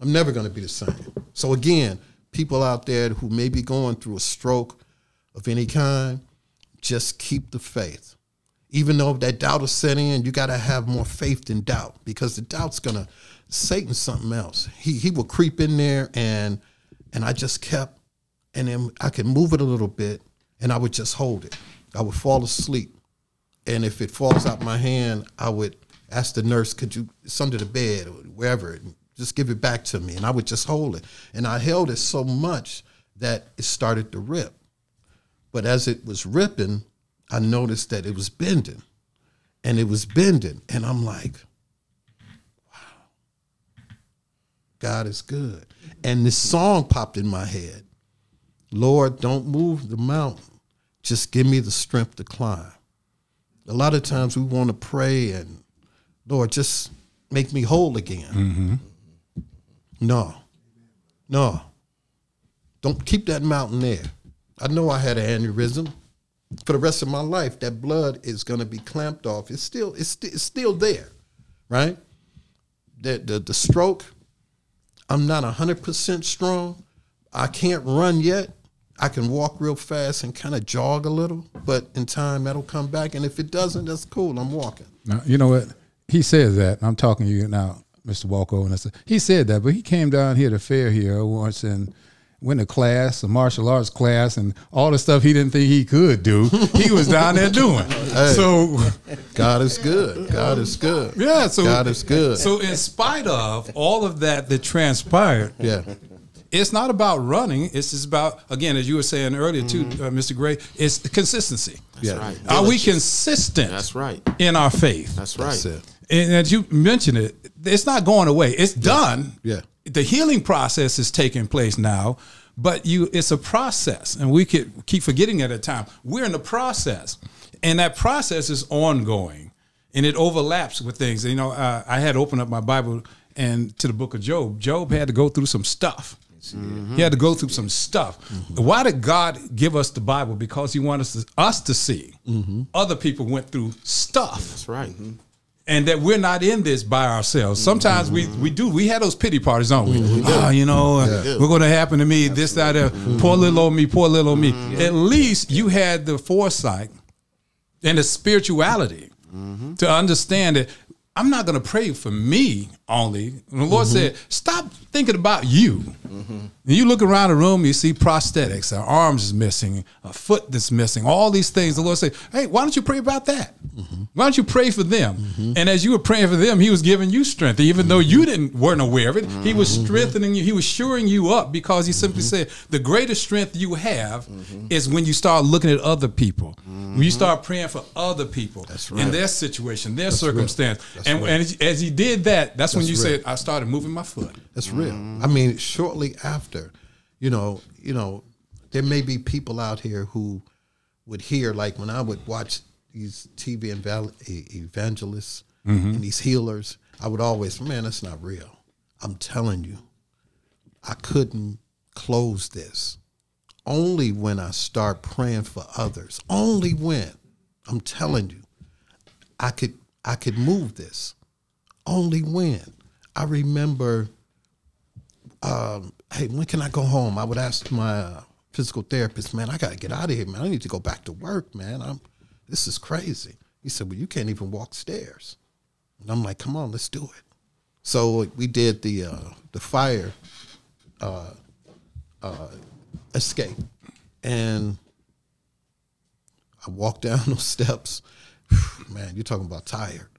I'm never going to be the same. So again, people out there who may be going through a stroke of any kind, just keep the faith. Even though that doubt is setting in, you got to have more faith than doubt because the doubt's going to, Satan's something else. He, he will creep in there and, and I just kept and then I could move it a little bit, and I would just hold it. I would fall asleep, and if it falls out my hand, I would ask the nurse, "Could you? It's under the bed or wherever. Just give it back to me." And I would just hold it, and I held it so much that it started to rip. But as it was ripping, I noticed that it was bending, and it was bending, and I'm like, wow, God is good. And this song popped in my head. Lord, don't move the mountain. Just give me the strength to climb. A lot of times we want to pray and, Lord, just make me whole again. Mm-hmm. No, no. Don't keep that mountain there. I know I had an aneurysm. For the rest of my life, that blood is going to be clamped off. It's still, it's, st- it's still there, right? The, the, the stroke, I'm not 100% strong. I can't run yet. I can walk real fast and kind of jog a little, but in time that'll come back. And if it doesn't, that's cool. I'm walking. Now, you know what? He says that. I'm talking to you now, Mr. Walker, and I said he said that, but he came down here to fair here once and went to class, a martial arts class, and all the stuff he didn't think he could do, he was down there doing. So God is good. God is good. yeah, so God is good. So in spite of all of that that transpired, yeah. it's not about running. It's just about again, as you were saying earlier too, uh, Mr. Gray. It's consistency. Yeah. right. Are we consistent? That's right. In our faith. That's right. That's it. And as you mentioned it, it's not going away. It's done. Yeah. The healing process is taking place now, but you it's a process. And we could keep forgetting at time. We're in the process. And that process is ongoing. And it overlaps with things. You know, uh, I had opened up my Bible and to the book of Job. Job had to go through some stuff. He had to go through some stuff. Why did God give us the Bible? Because He wanted us to, us to see other people went through stuff That's right. And that we're not in this by ourselves. Sometimes we we do. We had those pity parties, don't we? Mm-hmm. Ah, you know, uh, do. we're going to happen to me. This, that, that. Poor little old me. Poor little old me. Mm-hmm. At least you had the foresight and the spirituality to understand that I'm not going to pray for me only. And the Lord said, "Stop thinking about you." And you look around the room, you see prosthetics, our arms is missing, a foot that's missing, all these things. The Lord said, "Hey, why don't you pray about that? Why don't you pray for them?" And as you were praying for them, He was giving you strength, even though you didn't weren't aware of it. He was strengthening you. He was shoring you up because He simply said, "The greatest strength you have is when you start looking at other people, when you start praying for other people in their situation, their circumstance." and and as, as He did that, that's, when That's you real. said, "I started moving my foot." That's real. I mean, shortly after, you know, you know, there may be people out here who would hear like when I would watch these TV evangelists mm-hmm. and these healers, I would always, man, that's not real. I'm telling you, I couldn't close this. Only when I start praying for others. Only when I'm telling you, I could I could move this. Only when. I remember um, hey, when can I go home? I would ask my uh, physical therapist, man, I got to get out of here, man. I need to go back to work, man. I'm, this is crazy. He said, well, you can't even walk stairs. And I'm like, come on, let's do it. So we did the uh, the fire uh, uh, escape, and I walked down those steps. Man, you're talking about tired.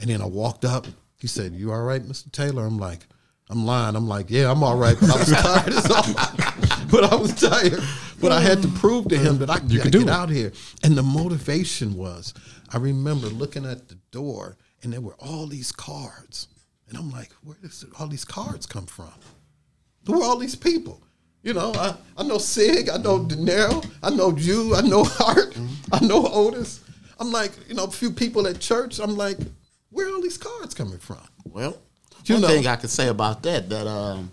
And then I walked up. He said, "You all right, Mr. Taylor?" I'm like, "I'm lying." I'm like, "Yeah, I'm all right." But I was tired. as all- but I was tired. But I had to prove to him that I could could get it. out here. And the motivation was, I remember looking at the door, and there were all these cards, and I'm like, "Where does all these cards come from? Who are all these people?" You know, I, I know Sig, I know De Niro, I know you, I know Hart, I know Otis. I'm like, you know, a few people at church. I'm like, where are all these cards coming from? Well, You one know. thing I could say about that that um,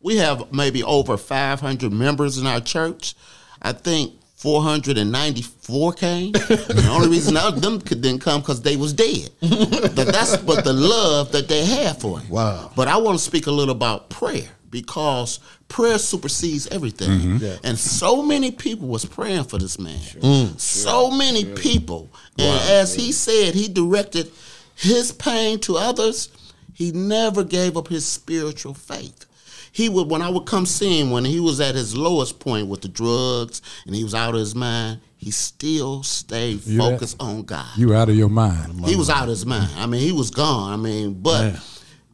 we have maybe over 500 members in our church. I think 494 came. the only reason none of them could didn't come because they was dead. but that's but the love that they had for him. Wow. But I want to speak a little about prayer because prayer supersedes everything. And so many people was praying for this man. so many people. And as he said, he directed his pain to others. He never gave up his spiritual faith. He would when I would come see him when he was at his lowest point with the drugs and he was out of his mind, he still stayed focused on God You were out of your mind. he was out of his mind. I mean, he was gone. I mean, but Man.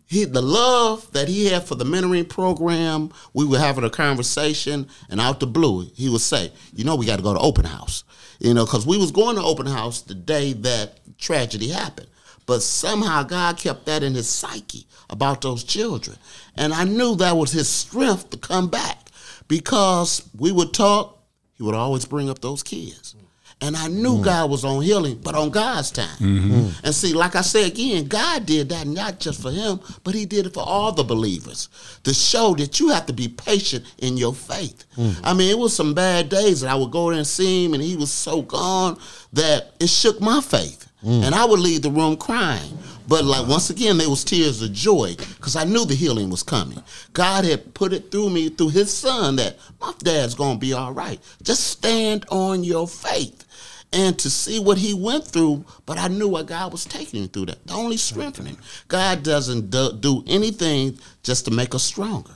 he the love that he had for the mentoring program, we were having a conversation, and out the blue, he would say, "You know, we got to go to open house." You know, because we was going to open house the day that tragedy happened, but somehow God kept that in his psyche about those children, and I knew that was his strength to come back because we would talk. He would always bring up those kids. And I knew Mm. God was on healing, but on God's time. Mm-hmm. And see, like I say again, God did that not just for him, but he did it for all the believers to show that you have to be patient in your faith. Mm. I mean, it was some bad days that I would go there and see him, and he was so gone that it shook my faith. Mm. And I would leave the room crying. But like once again, there was tears of joy because I knew the healing was coming. God had put it through me through his son that my dad's gonna be all right. Just stand on your faith and to see what he went through, but I knew what God was taking him through that. The only strengthening. God doesn't do, do anything just to make us stronger.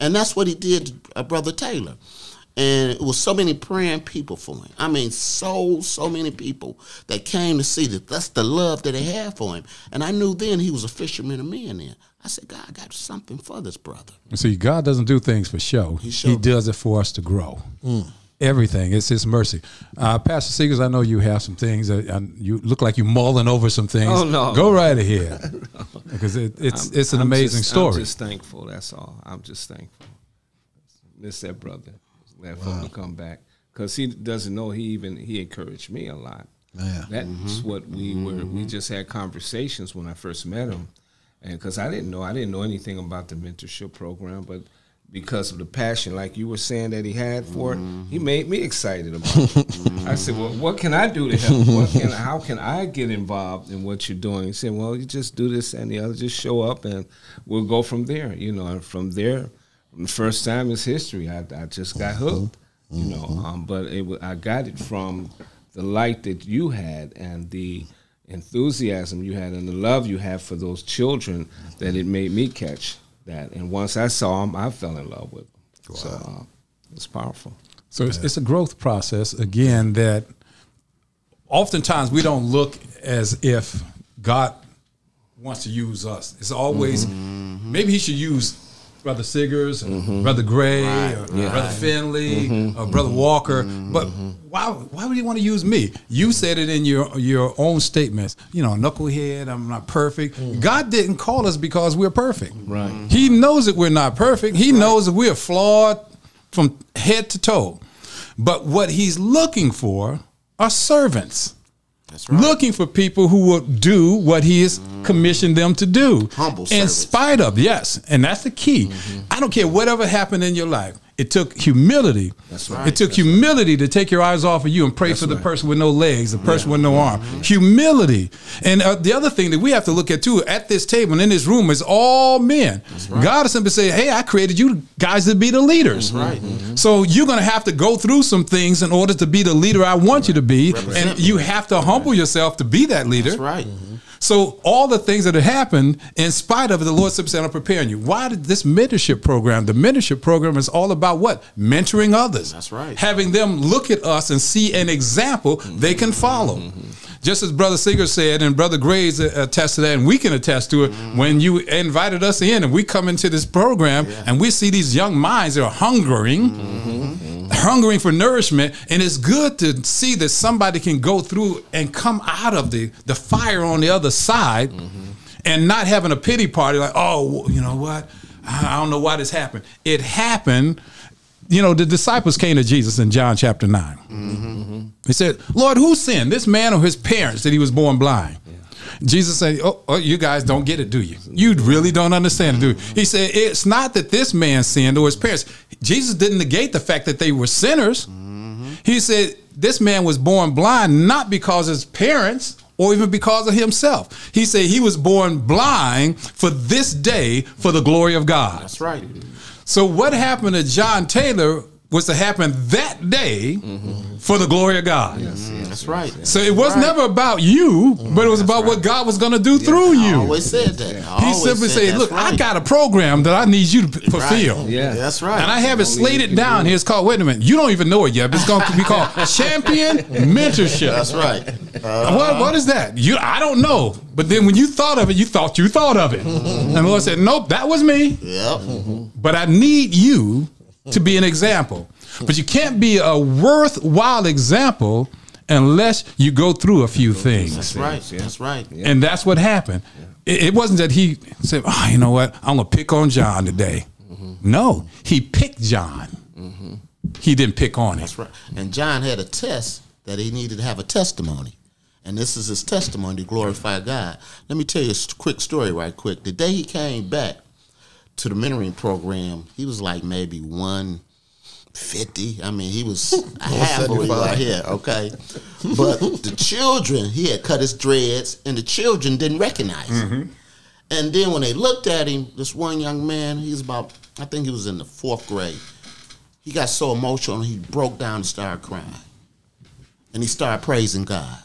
And that's what he did to uh, Brother Taylor. And it was so many praying people for him. I mean, so, so many people that came to see that that's the love that they had for him. And I knew then he was a fisherman of men then. I said, God, I got something for this brother. See, God doesn't do things for show. He, showed- does it for us to grow. Everything. It's His mercy. Uh, Pastor Seegers, I know you have some things. That, uh, you look like you're mulling over some things. Oh, no. Go right ahead. no. Because it, it's it's an I'm amazing just, story. I'm just thankful. That's all. I'm just thankful. Miss that brother. Glad for him to come back because he doesn't know. He even he encouraged me a lot. Man. That's Mm-hmm. what we were. We mm-hmm. just had conversations when I first met him, and because I didn't know, I didn't know anything about the mentorship program, but because of the passion, like you were saying that he had for it, he mm-hmm. made me excited about it. Mm-hmm. I said, "Well, what can I do to help? What can, how can I get involved in what you're doing?" He said, "Well, you just do this and the other. Just show up, and we'll go from there." You know, and from there, from the first time is history. I, I just got hooked. You know, um, but it, I got it from the light that you had and the enthusiasm you had and the love you had for those children that it made me catch that. And once I saw them, I fell in love with them. So uh, it's powerful. So it's, it's a growth process again that oftentimes we don't look as if God wants to use us. It's always maybe He should use Brother Siggers, or Brother Gray, or Brother Finley, mm-hmm, or mm-hmm, Brother mm-hmm, Walker. But why why would He want to use me? You said it in your your own statements. You know, knucklehead. I'm not perfect. Mm. God didn't call us because we're perfect. Right. He knows that we're not perfect. He knows that we're flawed from head to toe. But what he's looking for are servants. That's right. Looking for people who will do what he has mm. commissioned them to do. Humble In servants. spite of, yes. And that's the key. Mm-hmm. I don't care whatever happened in your life. It took humility. That's right. It took humility to take your eyes off of you and pray for the person with no legs, the person with no arm. Humility. And uh, the other thing that we have to look at too, at this table and in this room is all men. God is simply saying, hey, I created you guys to be the leaders. right. So you're going to have to go through some things in order to be the leader I want you to be. And you have to humble yourself to be that leader. That's right. So all the things that have happened, in spite of it, the Lord said, "I'm preparing you." Why did this mentorship program? The mentorship program is all about what? Mentoring others. That's right. Having them look at us and see an example they can follow. Just as Brother Seeger said, and Brother Graves uh, attest to that, and we can attest to it. When you invited us in, and we come into this program, and we see these young minds that are hungering, mm-hmm. Hungering for nourishment, and it's good to see that somebody can go through and come out of the the fire on the other side, mm-hmm. and not having a pity party like, oh, you know what? I I don't know why this happened. It happened. You know, the disciples came to Jesus in John chapter 9. Mm-hmm. Mm-hmm. He said, Lord, who sinned, this man or his parents, that he was born blind? Jesus said, oh, oh, you guys don't get it, do you? You really don't understand it, do you? He said, It's not that this man sinned or his parents. Jesus didn't negate the fact that they were sinners. Mm-hmm. He said, This man was born blind not because of his parents or even because of himself. He said he was born blind for this day for the glory of God. That's right. So what happened to John Taylor was to happen that day mm-hmm. For the glory of God. That's right. So it was never about you, but it was about what God was going to do through I you. always said that. I He simply said said, that's "Look, I got a program that I need you to fulfill." Right. Yeah. That's right. And I have it slated down here. It's called, wait a minute, you don't even know it yet, but it's going to be called Champion Mentorship. That's right. Uh, what, uh-huh. what is that? You, I don't know. But then when you thought of it, you thought you thought of it. Mm-hmm. And the Lord said, Nope, that was me. Yep. Mm-hmm. But I need you to be an example. But you can't be a worthwhile example unless you go through a few things. That's right. That's right. And that's what happened. It, it wasn't that he said, "Oh, you know what? I'm gonna pick on John today." Mm-hmm. No, he picked John. Mm-hmm. He didn't pick on him. That's right. And John had a test that he needed to have a testimony. And this is his testimony to glorify God. Let me tell you a quick story right quick. The day he came back to the mentoring program, he was like maybe 150. I mean, he was half of what he was here, okay? But the children, he had cut his dreads, and the children didn't recognize him. Mm-hmm. And then when they looked at him, this one young man, he's about, I think he was in the fourth grade. He got so emotional, he broke down and started crying and he started praising God.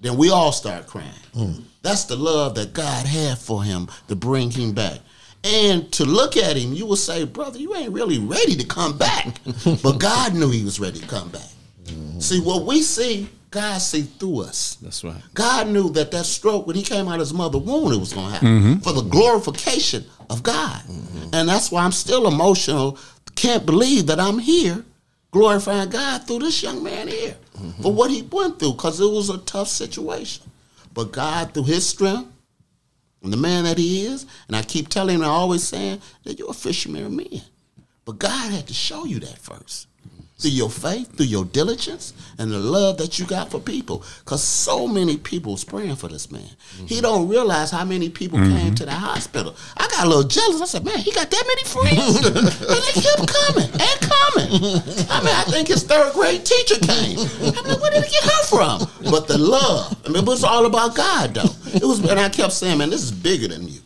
Then we all start crying. Mm. That's the love that God had for him to bring him back. And to look at him, you will say, brother, you ain't really ready to come back. but God knew he was ready to come back. Mm-hmm. See, what we see, God see through us. That's right. God knew that that stroke, when he came out of his mother womb, it was going to happen mm-hmm. for the glorification of God. Mm-hmm. And that's why I'm still emotional. Can't believe that I'm here glorifying God through this young man here for what he went through because it was a tough situation. But God, through his strength and the man that he is, and I keep telling him, I always saying that you're a fisherman of men. But God had to show you that first. Through your faith, through your diligence, and the love that you got for people. Because so many people was praying for this man. He mm-hmm. don't realize how many people came mm-hmm. to the hospital. I got a little jealous. I said, man, he got that many friends? and they kept coming and coming. I mean, I think his third grade teacher came. I mean, where did he get her from? But the love. I mean, it was all about God, though. It was, and I kept saying, man, this is bigger than you.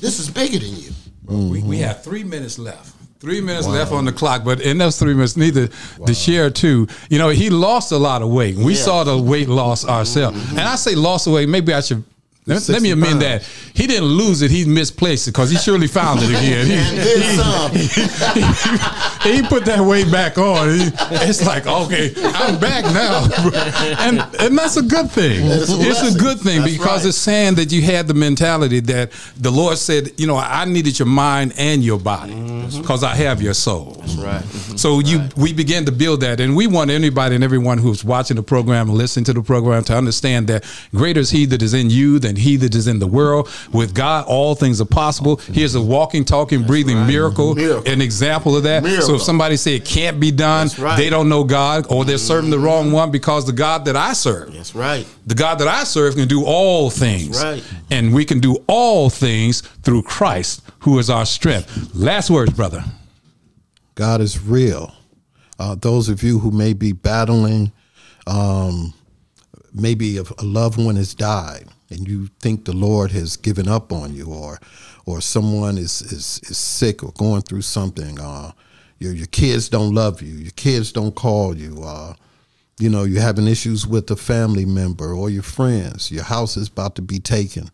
This is bigger than you. We, we mm-hmm. have three minutes left. Three minutes left on the clock, but in those three minutes, neither the share too. You know, he lost a lot of weight. We Yeah. saw the weight loss ourselves, mm-hmm. and I say lost of weight. Maybe I should. Let, let me amend pounds. that. He didn't lose it. He misplaced it because he surely found it again. He- And then some. he put that weight back on. He- it's like, okay, I'm back now, and and that's a good thing. It's a It's a blessing. good thing That's because right. it's saying that you had the mentality that the Lord said, you know, I needed your mind and your body mm-hmm. because I have your soul. That's right. Mm-hmm. So you, we began to build that, and we want anybody and everyone who's watching the program and listening to the program to understand that greater is He that is in you than He that is in the world. With God, all things are possible. He is a walking, talking, breathing miracle, Miracle. an example of that. So if somebody say it can't be done, right. they don't know God, or they're serving the wrong one because the God that I serve, That's right. the God that I serve, can do all things, right. and we can do all things through Christ, who is our strength. Last words, brother. God is real. Uh, those of you who may be battling, um, maybe a, a loved one has died, and you think the Lord has given up on you, or or someone is is, is sick or going through something. Uh, your your kids don't love you. Your kids don't call you. Uh, you know you're having issues with a family member or your friends. Your house is about to be taken.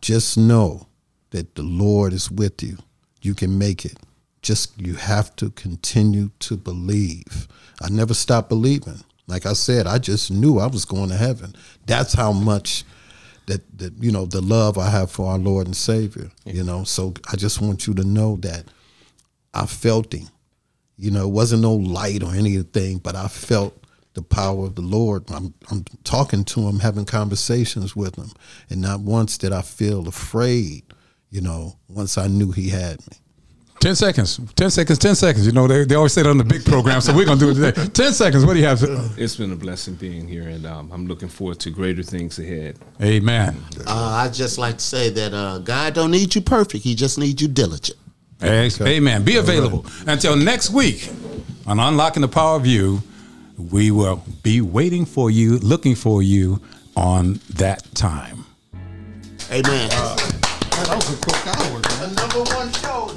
Just know that the Lord is with you. You can make it. Just you have to continue to believe. I never stopped believing. Like I said, I just knew I was going to heaven. That's how much that that you know the love I have for our Lord and Savior. You know, so I just want you to know that I felt Him. You know, it wasn't no light or anything, but I felt the power of the Lord. I'm I'm talking to Him, having conversations with Him, and not once did I feel afraid. You know, once I knew He had me. 10 seconds. 10 seconds. 10 seconds. You know, they, they always say that on the big program, so we're going to do it today. 10 seconds. What do you have? It's been a blessing being here, and um, I'm looking forward to greater things ahead. amen. Uh, I just like to say that uh, God don't need you perfect. He just needs you diligent. Ex- Amen. Be available. Until next week on Unlocking the Power of You, we will be waiting for you, looking for you on that time. Amen. That a quick hour. number one show.